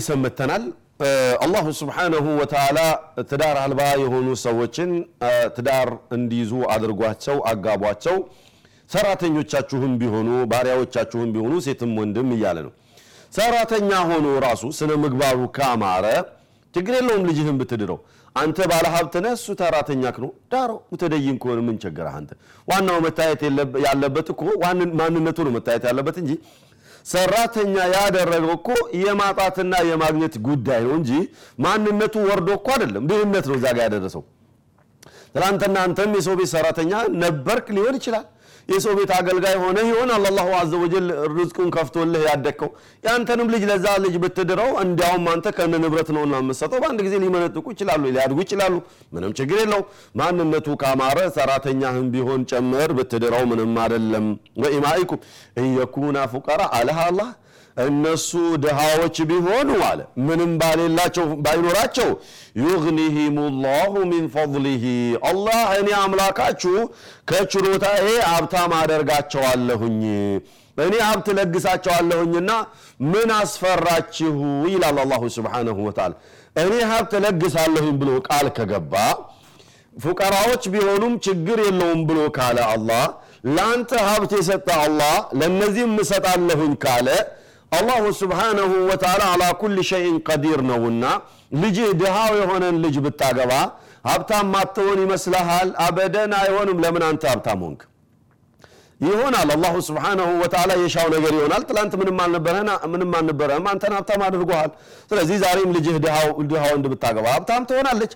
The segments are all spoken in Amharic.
ተመልሰን መተናል። አላሁ ስብሓነሁ ወተዓላ ትዳር አልባ የሆኑ ሰዎችን ትዳር እንዲይዙ አድርጓቸው፣ አጋቧቸው። ሰራተኞቻችሁም ቢሆኑ ባሪያዎቻችሁም ቢሆኑ ሴትም ወንድም እያለ ነው። ሰራተኛ ሆኖ ራሱ ስነ ምግባሩ ካማረ ችግር የለውም ልጅህን ብትድረው። አንተ ባለ ሀብት ነህ፣ እሱ ተራተኛክ ነው። ዳረው። ሙተደይን ከሆነ ምን ቸገረህ አንተ? ዋናው መታየት ያለበት እኮ ማንነቱ ነው መታየት ያለበት እንጂ ሰራተኛ ያደረገው እኮ የማጣትና የማግኘት ጉዳይ ነው እንጂ ማንነቱ ወርዶ እኮ አይደለም። ድህነት ነው እዛ ጋ ያደረሰው። ትናንትና አንተም የሰው ቤት ሰራተኛ ነበርክ ሊሆን ይችላል። የሰው ቤት አገልጋይ ሆነ ይሆናል። አላሁ አዘ ወጀል ርዝቁን ከፍቶልህ ያደግከው ያንተንም ልጅ ለዛ ልጅ ብትድረው እንዲያውም አንተ ከነ ንብረት ነውና የምትሰጠው በአንድ ጊዜ ሊመነጥቁ ይችላሉ፣ ሊያድጉ ይችላሉ። ምንም ችግር የለው። ማንነቱ ካማረ ሰራተኛህም ቢሆን ጨምር ብትድረው ምንም አይደለም። ወኢማኢኩም እየኩና ፉቀራ አለህ አላህ እነሱ ድሃዎች ቢሆኑ አለ። ምንም ባሌላቸው ባይኖራቸው ዩግኒሂም ላሁ ሚን ፈضሊሂ አላህ እኔ አምላካችሁ ከችሮታዬ ሀብታም አደርጋቸዋለሁኝ እኔ ሀብት ለግሳቸዋለሁኝና ምን አስፈራችሁ? ይላል አላሁ ስብሓነሁ ወተዓላ። እኔ ሀብት ለግሳለሁኝ ብሎ ቃል ከገባ ፉቀራዎች ቢሆኑም ችግር የለውም ብሎ ካለ አላህ ለአንተ ሀብት የሰጠ አላህ ለእነዚህም እሰጣለሁኝ ካለ አላሁ ስብሓነሁ ወተዓላ አላ ኩል ሸይን ቀዲር ነውና ልጅህ ድሃው የሆነን ልጅ ብታገባ ሀብታም ማትሆን ይመስልሃል? አበደን አይሆንም። ለምን አንተ ሀብታም ሆንክ? ይሆናል። አላሁ ስብሓነሁ ወተዓላ የሻው ነገር ይሆናል። ትላንት ምንም አልነበረህም፣ አንተን ሀብታም አድርጎሃል። ስለዚህ ዛሬም ልጅህ ድሃ ወንድ ብታገባ ሀብታም ትሆናለች።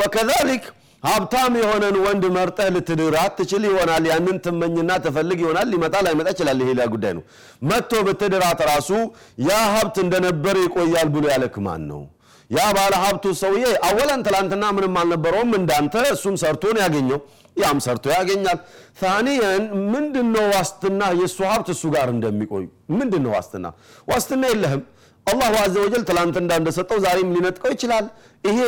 ወከዛሊክ ሀብታም የሆነን ወንድ መርጠህ ልትድራት ትችል ይሆናል። ያንን ትመኝና ትፈልግ ይሆናል። ሊመጣ ላይመጣ ይችላል። ይሄ ጉዳይ ነው። መጥቶ ብትድራት ራሱ ያ ሀብት እንደነበረ ይቆያል ብሎ ያለክ ማን ነው? ያ ባለ ሀብቱ ሰውዬ አወለን ትላንትና ምንም አልነበረውም እንዳንተ፣ እሱም ሰርቶ ነው ያገኘው። ያም ሰርቶ ያገኛል። ታኒየን ምንድነው ዋስትና የእሱ ሀብት እሱ ጋር እንደሚቆይ ምንድነው ዋስትና? ዋስትና የለህም። አላሁ አዘ ወጀል ትላንት እንዳንደሰጠው ዛሬም ሊነጥቀው ይችላል። ይሄ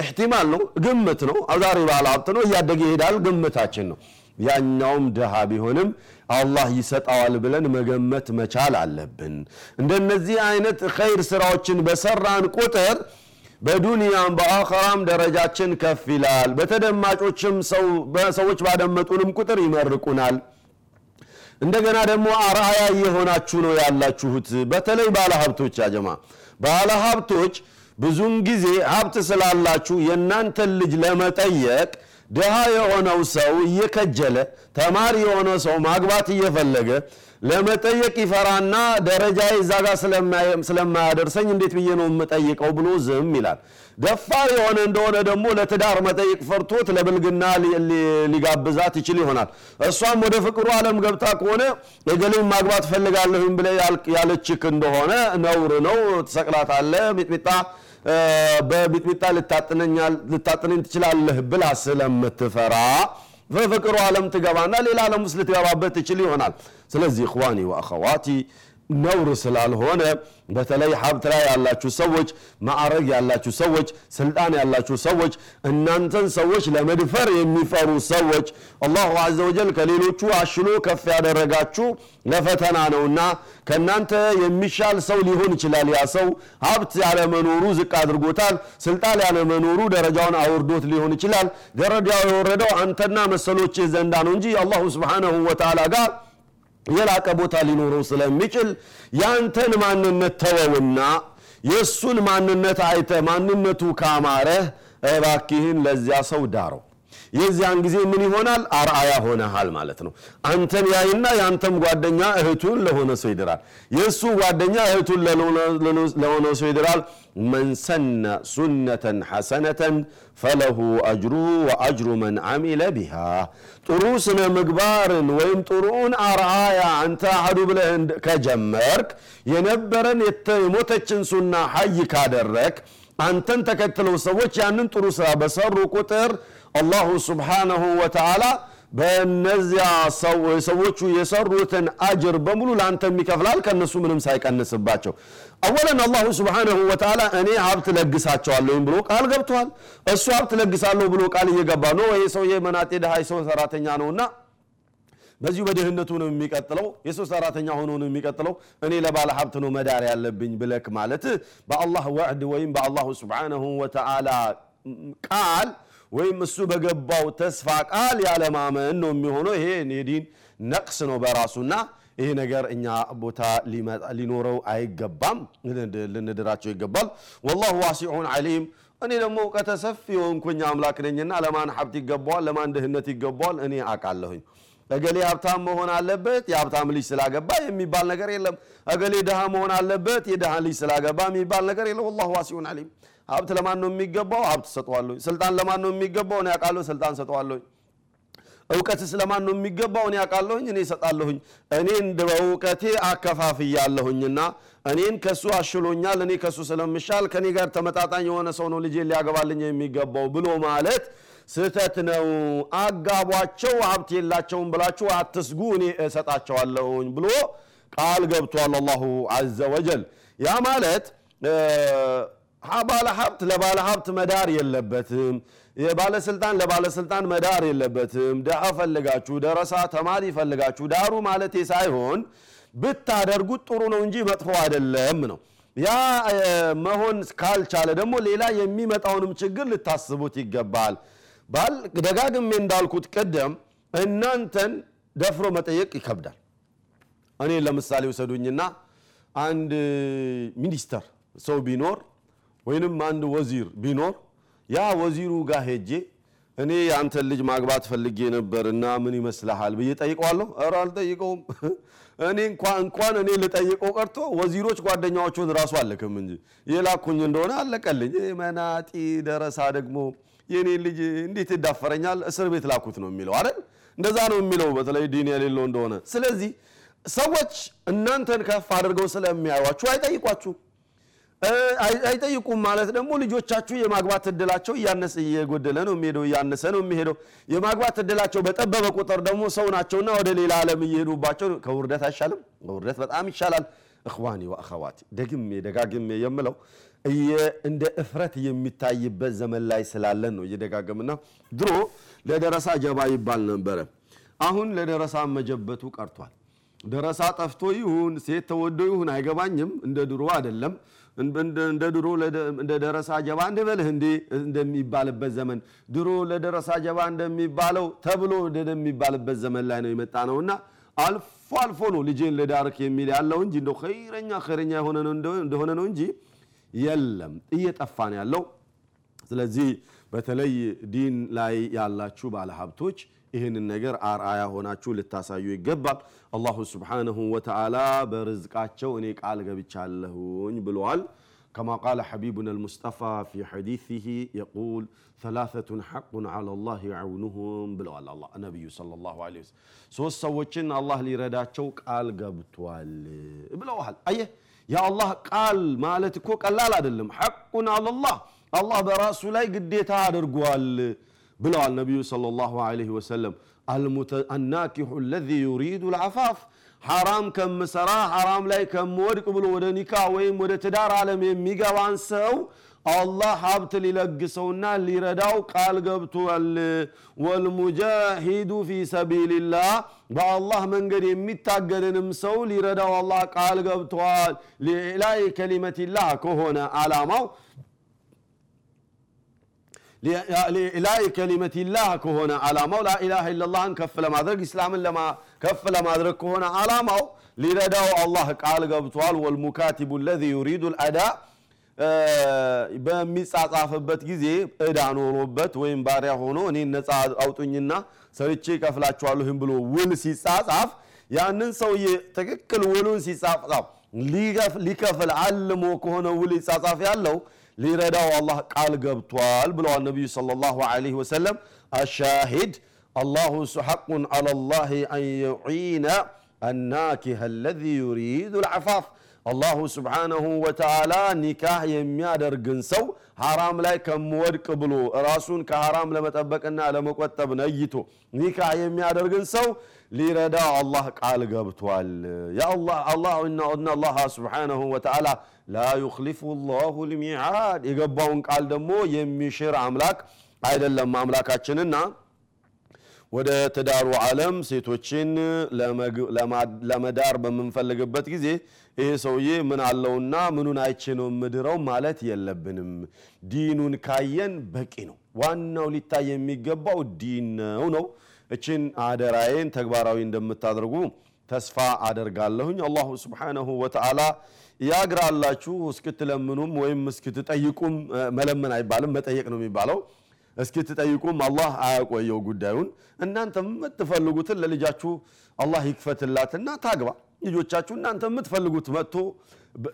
እሕቲማል ነው፣ ግምት ነው። ዛሬ ባለ ሀብት ነው፣ እያደገ ይሄዳል፣ ግምታችን ነው። ያኛውም ድሃ ቢሆንም አላህ ይሰጠዋል ብለን መገመት መቻል አለብን። እንደነዚህ አይነት ኸይር ስራዎችን በሰራን ቁጥር በዱንያም በአኸራም ደረጃችን ከፍ ይላል። በተደማጮችም ሰዎች ባደመጡንም ቁጥር ይመርቁናል። እንደገና ደግሞ አርአያ እየሆናችሁ ነው ያላችሁት። በተለይ ባለሀብቶች ያጀማ ባለሀብቶች ብዙን ጊዜ ሀብት ስላላችሁ የእናንተን ልጅ ለመጠየቅ ድሃ የሆነው ሰው እየከጀለ ተማሪ የሆነ ሰው ማግባት እየፈለገ ለመጠየቅ ይፈራና ደረጃ እዛ ጋር ስለማያደርሰኝ እንዴት ብዬ ነው የምጠይቀው ብሎ ዝም ይላል። ደፋር የሆነ እንደሆነ ደግሞ ለትዳር መጠየቅ ፈርቶት ለብልግና ሊጋብዛት ይችል ይሆናል። እሷም ወደ ፍቅሩ ዓለም ገብታ ከሆነ እገሌን ማግባት ፈልጋለሁኝ ብለ ያለችክ እንደሆነ ነውር ነው። ትሰቅላታለህ ሚጥሚጣ በሚጥሚጣ ልታጥነኝ ትችላለህ ብላ ስለምትፈራ በፍቅሩ ዓለም ትገባና ሌላ ዓለም ውስጥ ልትገባበት ትችል ይሆናል። ስለዚህ እኽዋኒ ወአኸዋቲ ነውር ስላልሆነ በተለይ ሀብት ላይ ያላችሁ ሰዎች፣ ማዕረግ ያላችሁ ሰዎች፣ ስልጣን ያላችሁ ሰዎች፣ እናንተን ሰዎች ለመድፈር የሚፈሩ ሰዎች አላሁ አዘ ወጀል ከሌሎቹ አሽሎ ከፍ ያደረጋችሁ ለፈተና ነውና ከእናንተ የሚሻል ሰው ሊሆን ይችላል። ያ ሰው ሀብት ያለመኖሩ ዝቅ አድርጎታል። ስልጣን ያለመኖሩ ደረጃውን አውርዶት ሊሆን ይችላል። ደረጃው የወረደው አንተና መሰሎችህ ዘንዳ ነው እንጂ አላሁ ስብሓነሁ ወተዓላ ጋር የላቀ ቦታ ሊኖረው ስለሚችል ያንተን ማንነት ተወውና የእሱን ማንነት አይተ ማንነቱ ካማረህ እባክህን ለዚያ ሰው ዳረው። የዚያን ጊዜ ምን ይሆናል? አርአያ ሆነሃል ማለት ነው። አንተን ያይና የአንተም ጓደኛ እህቱን ለሆነ ሰው ይድራል። የእሱ ጓደኛ እህቱን ለሆነ ሰው ይድራል። መን ሱነተን ሐሰነተን ፈለሁ አጅሩሁ ወአጅሩ መን አሚለ ቢሃ። ጥሩ ስነ ምግባርን ወይም ጥሩን አርአያ አንተ አህዱ ብለህ ከጀመርክ የነበረን የሞተችን ሱና ሀይ ካደረክ አንተን ተከትለው ሰዎች ያንን ጥሩ ስራ በሰሩ ቁጥር አላሁ ስብሓነሁ ወተዓላ በእነዚያ ሰዎቹ የሰሩትን አጅር በሙሉ ለአንተም ይከፍላል ከእነሱ ምንም ሳይቀንስባቸው። አወለን አላሁ ስብሓነሁ ወተዓላ እኔ ሀብት ለግሳቸዋለሁኝ ብሎ ቃል ገብቷል። እሱ ሀብት ለግሳለሁ ብሎ ቃል እየገባ ነው። ይሄ ሰውዬ መናጤ ድሃ ሰው ሰራተኛ ነውና በዚሁ በድህነቱ ነው የሚቀጥለው። የሰው ሰራተኛ ሆኖ ነው የሚቀጥለው። እኔ ለባለ ሀብት ነው መዳር ያለብኝ ብለክ ማለት በአላህ ወዕድ ወይም በአላሁ ስብሓነሁ ወተዓላ ቃል ወይም እሱ በገባው ተስፋ ቃል ያለማመን ነው የሚሆነው። ይሄ የዲን ነቅስ ነው በራሱና ይሄ ነገር እኛ ቦታ ሊኖረው አይገባም ልንድራቸው ይገባል። ወላሁ ዋሲዑን ዓሊም። እኔ ደግሞ እውቀተ ሰፊ የሆንኩኝ አምላክ ነኝና ለማን ሀብት ይገባዋል? ለማን ድህነት ይገባዋል? እኔ አውቃለሁኝ እገሌ ሀብታም መሆን አለበት የሀብታም ልጅ ስላገባ የሚባል ነገር የለም። እገሌ ድሃ መሆን አለበት የድሃ ልጅ ስላገባ የሚባል ነገር የለም። ወላሁ ዋሲዑን ዓሊም። ሀብት ለማን ነው የሚገባው? ሀብት ሰጠዋለሁ። ስልጣን ለማን ነው የሚገባው? እኔ አውቃለሁ ስልጣን ሰጠዋለሁ እውቀትስ ለማን ነው የሚገባው? እኔ አውቃለሁኝ እኔ እሰጣለሁኝ። እኔን በእውቀቴ አከፋፍያለሁኝና እኔን ከሱ አሽሎኛል እኔ ከሱ ስለምሻል ከኔ ጋር ተመጣጣኝ የሆነ ሰው ነው ልጄ ሊያገባልኝ የሚገባው ብሎ ማለት ስህተት ነው። አጋቧቸው ሀብት የላቸውም ብላችሁ አትስጉ እኔ እሰጣቸዋለሁኝ ብሎ ቃል ገብቷል አላሁ አዘ ወጀል። ያ ማለት ባለ ሀብት ለባለ ሀብት መዳር የለበትም። የባለስልጣን ለባለስልጣን መዳር የለበትም። ድሃ ፈልጋችሁ ደረሳ ተማሪ ፈልጋችሁ ዳሩ ማለቴ ሳይሆን ብታደርጉት ጥሩ ነው እንጂ መጥፎ አይደለም ነው። ያ መሆን ካልቻለ ደግሞ ሌላ የሚመጣውንም ችግር ልታስቡት ይገባል። ባል ደጋግሜ እንዳልኩት ቅደም እናንተን ደፍሮ መጠየቅ ይከብዳል። እኔ ለምሳሌ ውሰዱኝና አንድ ሚኒስተር ሰው ቢኖር ወይንም አንድ ወዚር ቢኖር ያ ወዚሩ ጋር ሄጄ እኔ የአንተን ልጅ ማግባት ፈልጌ ነበርና ምን ይመስልሃል ብዬ ጠይቀዋለሁ። ኧረ አልጠይቀውም። እኔ እንኳን እኔ ልጠይቀው ቀርቶ ወዚሮች ጓደኛዎቹን ራሱ አለክም እንጂ የላኩኝ እንደሆነ አለቀልኝ። መናጢ ደረሳ ደግሞ የኔ ልጅ እንዴት ይዳፈረኛል? እስር ቤት ላኩት ነው የሚለው አይደል? እንደዛ ነው የሚለው በተለይ ዲን የሌለው እንደሆነ። ስለዚህ ሰዎች እናንተን ከፍ አድርገው ስለሚያዩችሁ አይጠይቋችሁ። አይጠይቁም ማለት ደግሞ ልጆቻችሁ የማግባት እድላቸው እያነሰ እየጎደለ ነው የሚሄደው እያነሰ ነው የሚሄደው። የማግባት እድላቸው በጠበበ ቁጥር ደግሞ ሰው ናቸውና ወደ ሌላ ዓለም እየሄዱባቸው ከውርደት አይሻልም? ውርደት በጣም ይሻላል እኽዋኒ ወአኸዋቲ ደግሜ ደጋግሜ የምለው እንደ እፍረት የሚታይበት ዘመን ላይ ስላለን ነው እየደጋገምና ድሮ ለደረሳ ጀባ ይባል ነበረ። አሁን ለደረሳ መጀበቱ ቀርቷል። ደረሳ ጠፍቶ ይሁን ሴት ተወዶ ይሁን አይገባኝም። እንደ ድሮ አይደለም። እንደ ድሮ እንደ ደረሳ ጀባ እንበልህ እንዴ? እንደሚባልበት ዘመን ድሮ ለደረሳ ጀባ እንደሚባለው ተብሎ እንደሚባልበት ዘመን ላይ ነው የመጣ ነውና አልፎ አልፎ ነው ልጄን ልዳርክ የሚል ያለው እንጂ እንደው ኸይረኛ ኸይረኛ እንደሆነ ነው እንጂ የለም። እየጠፋ ነው ያለው ስለዚህ በተለይ ዲን ላይ ያላችሁ ባለሀብቶች ይህንን ነገር አርአያ ሆናችሁ ልታሳዩ ይገባል። አላሁ ስብሓንሁ ወተዓላ በርዝቃቸው እኔ ቃል ገብቻለሁኝ ብለዋል كما قال حبيبنا المصطفى في حديثه يقول ثلاثة حق على الله عونهم ብለዋል አላህ ነቢዩ ሰለላሁ ዐለይሂ ወሰለም ሶስት ሰዎችን አላህ ሊረዳቸው ቃል ገብቷል ብለዋል አየህ የአላህ ቃል ማለት እኮ ቀላል አይደለም ሐቁን አለላህ አላህ በራሱ ላይ ግዴታ አድርጓል ብለዋል ነቢዩ ሰለላሁ ዐለይሂ ወሰለም አናኪሑ አለዚ ዩሪዱ ልዓፋፍ ሐራም ከምሰራ ሐራም ላይ ከምወድቅ ብሎ ወደ ኒካ ወይም ወደ ትዳር ዓለም የሚገባን ሰው አላህ ሀብት ሊለግሰውና ሊረዳው ቃል ገብቷል። ወልሙጃሂዱ ፊ ሰቢልላህ በአላህ መንገድ የሚታገልንም ሰው ሊረዳው አላህ ቃል ገብቷል። ሊዕላይ ከሊመቲላህ ከሆነ ዓላማው ሊዕላይ ከሊመቲላህ ከሆነ ዓላማው ላኢላሃ ኢለላህን ከፍ ለማድረግ ኢስላምን ከፍ ለማድረግ ከሆነ ዓላማው ሊረዳው አላህ ቃል ገብቷል። ወልሙካቲቡ ለዚ ዩሪዱ ልአዳ። በሚጻጻፍበት ጊዜ እዳ ኖሮበት ወይም ባሪያ ሆኖ እኔ ነፃ አውጡኝና ሰርቼ ይከፍላችኋለሁም ብሎ ውል ሲጻጻፍ ያንን ሰውዬ ትክክል ውሉን ሲጻጻፍ ሊከፍል አልሞ ከሆነ ውል ይጻጻፍ ያለው ሊረዳው አላህ ቃል ገብቷል ብለዋል ነቢዩ ሰለላሁ ዐለይሂ ወሰለም። አሻሂድ አላሁ ሐቁን ዐላ ላህ አን ዩዒነ አናኪህ አለዚ ዩሪዱ ልዓፋፍ አላሁ ስብሓነሁ ወተዓላ ኒካህ የሚያደርግን ሰው ሐራም ላይ ከምወድቅ ብሎ ራሱን ከሐራም ለመጠበቅና ለመቆጠብ ነይቶ ኒካህ የሚያደርግን ሰው ሊረዳ አላህ ቃል ገብቷል። እና አላህ ወተዓላ ላ ዩክሊፉ ላሁ ልሚዓድ የገባውን ቃል ደግሞ የሚሽር አምላክ አይደለም አምላካችንና ወደ ትዳሩ ዓለም ሴቶችን ለመዳር በምንፈልግበት ጊዜ ይሄ ሰውዬ ምን አለውና ምኑን አይቼ ነው ምድረው ማለት የለብንም። ዲኑን ካየን በቂ ነው። ዋናው ሊታይ የሚገባው ዲን ነው ነው። እችን አደራዬን ተግባራዊ እንደምታደርጉ ተስፋ አደርጋለሁኝ። አላሁ ስብሓነሁ ወተዓላ ያግራላችሁ። እስክትለምኑም ወይም እስክትጠይቁም መለመን አይባልም መጠየቅ ነው የሚባለው እስክትጠይቁም አላህ አያቆየው ጉዳዩን። እናንተ የምትፈልጉትን ለልጃችሁ አላህ ይክፈትላትና ታግባ። ልጆቻችሁ እናንተ የምትፈልጉት መጥቶ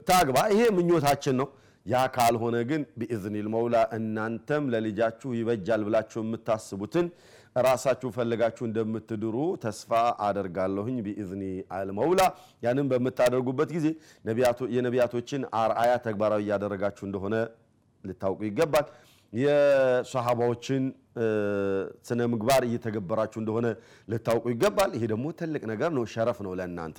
ታግባ። ይሄ ምኞታችን ነው። ያ ካልሆነ ግን ቢኢዝኒል መውላ እናንተም ለልጃችሁ ይበጃል ብላችሁ የምታስቡትን ራሳችሁ ፈልጋችሁ እንደምትድሩ ተስፋ አደርጋለሁኝ ቢኢዝኒ አልመውላ። ያንን በምታደርጉበት ጊዜ የነቢያቶችን አርአያ ተግባራዊ እያደረጋችሁ እንደሆነ ልታውቁ ይገባል። የሰሃባዎችን ስነ ምግባር እየተገበራችሁ እንደሆነ ልታውቁ ይገባል። ይሄ ደግሞ ትልቅ ነገር ነው፣ شرف ነው ለእናንተ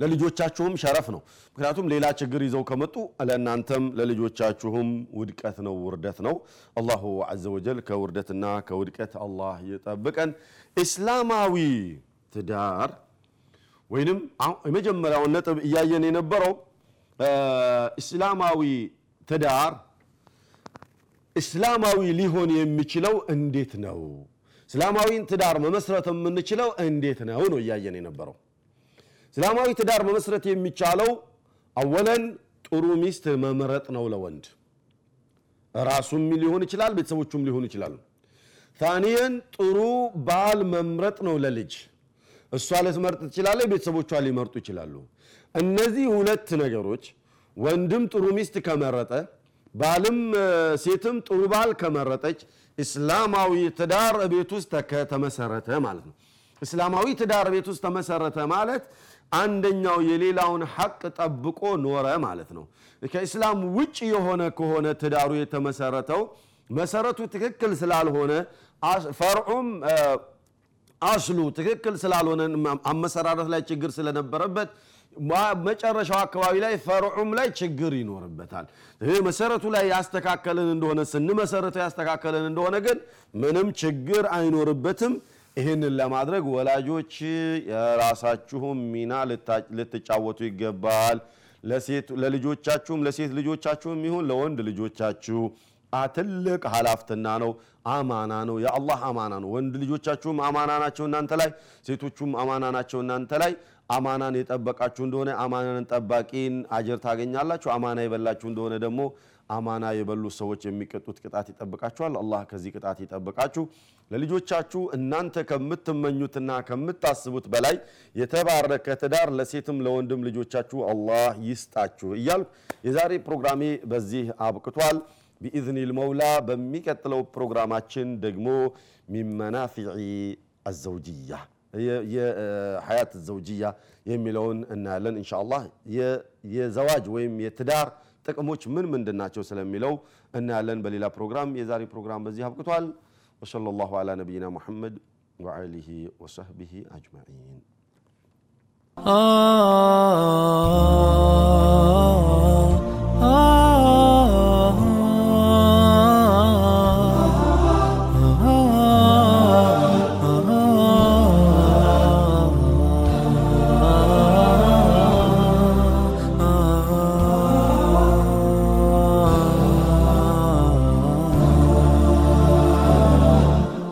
ለልጆቻችሁም شرف ነው። ምክንያቱም ሌላ ችግር ይዘው ከመጡ ለእናንተም ለልጆቻችሁም ውድቀት ነው፣ ውርደት ነው። الله عز وجل ከውርደትና ከውድቀት አላህ ይጠብቀን። ኢስላማዊ ትዳር ወይንም የመጀመሪያውን ነጥብ እያየን የነበረው ኢስላማዊ ትዳር እስላማዊ ሊሆን የሚችለው እንዴት ነው? እስላማዊን ትዳር መመስረት የምንችለው እንዴት ነው ነው እያየን የነበረው። እስላማዊ ትዳር መመስረት የሚቻለው አወለን ጥሩ ሚስት መምረጥ ነው ለወንድ ራሱም ሊሆን ይችላል፣ ቤተሰቦቹም ሊሆኑ ይችላሉ። ታኒየን ጥሩ ባል መምረጥ ነው ለልጅ እሷ ልትመርጥ ትችላለች፣ ቤተሰቦቿ ሊመርጡ ይችላሉ። እነዚህ ሁለት ነገሮች ወንድም ጥሩ ሚስት ከመረጠ ባልም ሴትም ጥሩ ባል ከመረጠች እስላማዊ ትዳር ቤት ውስጥ ከተመሰረተ ማለት ነው። እስላማዊ ትዳር ቤት ውስጥ ተመሰረተ ማለት አንደኛው የሌላውን ሐቅ ጠብቆ ኖረ ማለት ነው። ከእስላም ውጭ የሆነ ከሆነ ትዳሩ የተመሰረተው መሰረቱ ትክክል ስላልሆነ ፈርዑም አስሉ ትክክል ስላልሆነ አመሰራረት ላይ ችግር ስለነበረበት መጨረሻው አካባቢ ላይ ፈርዑም ላይ ችግር ይኖርበታል። መሰረቱ ላይ ያስተካከልን እንደሆነ ስንመሰረተው ያስተካከልን እንደሆነ ግን ምንም ችግር አይኖርበትም። ይህንን ለማድረግ ወላጆች የራሳችሁም ሚና ልትጫወቱ ይገባል። ለልጆቻችሁም ለሴት ልጆቻችሁም ይሁን ለወንድ ልጆቻችሁ ትልቅ ሀላፍትና ነው። አማና ነው። የአላህ አማና ነው። ወንድ ልጆቻችሁም አማና ናቸው እናንተ ላይ፣ ሴቶቹም አማና ናቸው እናንተ ላይ። አማናን የጠበቃችሁ እንደሆነ አማናን ጠባቂን አጀር ታገኛላችሁ። አማና የበላችሁ እንደሆነ ደግሞ አማና የበሉ ሰዎች የሚቀጡት ቅጣት ይጠብቃችኋል። አላህ ከዚህ ቅጣት ይጠብቃችሁ። ለልጆቻችሁ እናንተ ከምትመኙትና ከምታስቡት በላይ የተባረከ ትዳር ለሴትም ለወንድም ልጆቻችሁ አላህ ይስጣችሁ እያልኩ የዛሬ ፕሮግራሜ በዚህ አብቅቷል። ቢኢዝኒል መውላ በሚቀጥለው ፕሮግራማችን ደግሞ ሚመናፊዒ አዘውጅያ የሀያት ዘውጅያ የሚለውን እናያለን ኢንሻአላህ። የዘዋጅ ወይም የትዳር ጥቅሞች ምን ምንድን ናቸው ስለሚለው እናያለን በሌላ ፕሮግራም። የዛሬ ፕሮግራም በዚህ አብቅቷል። ወሰለላሁ ዐላ ነቢይና ሙሐመድ ወአሊሂ ወሰህቢሂ አጅማዒን።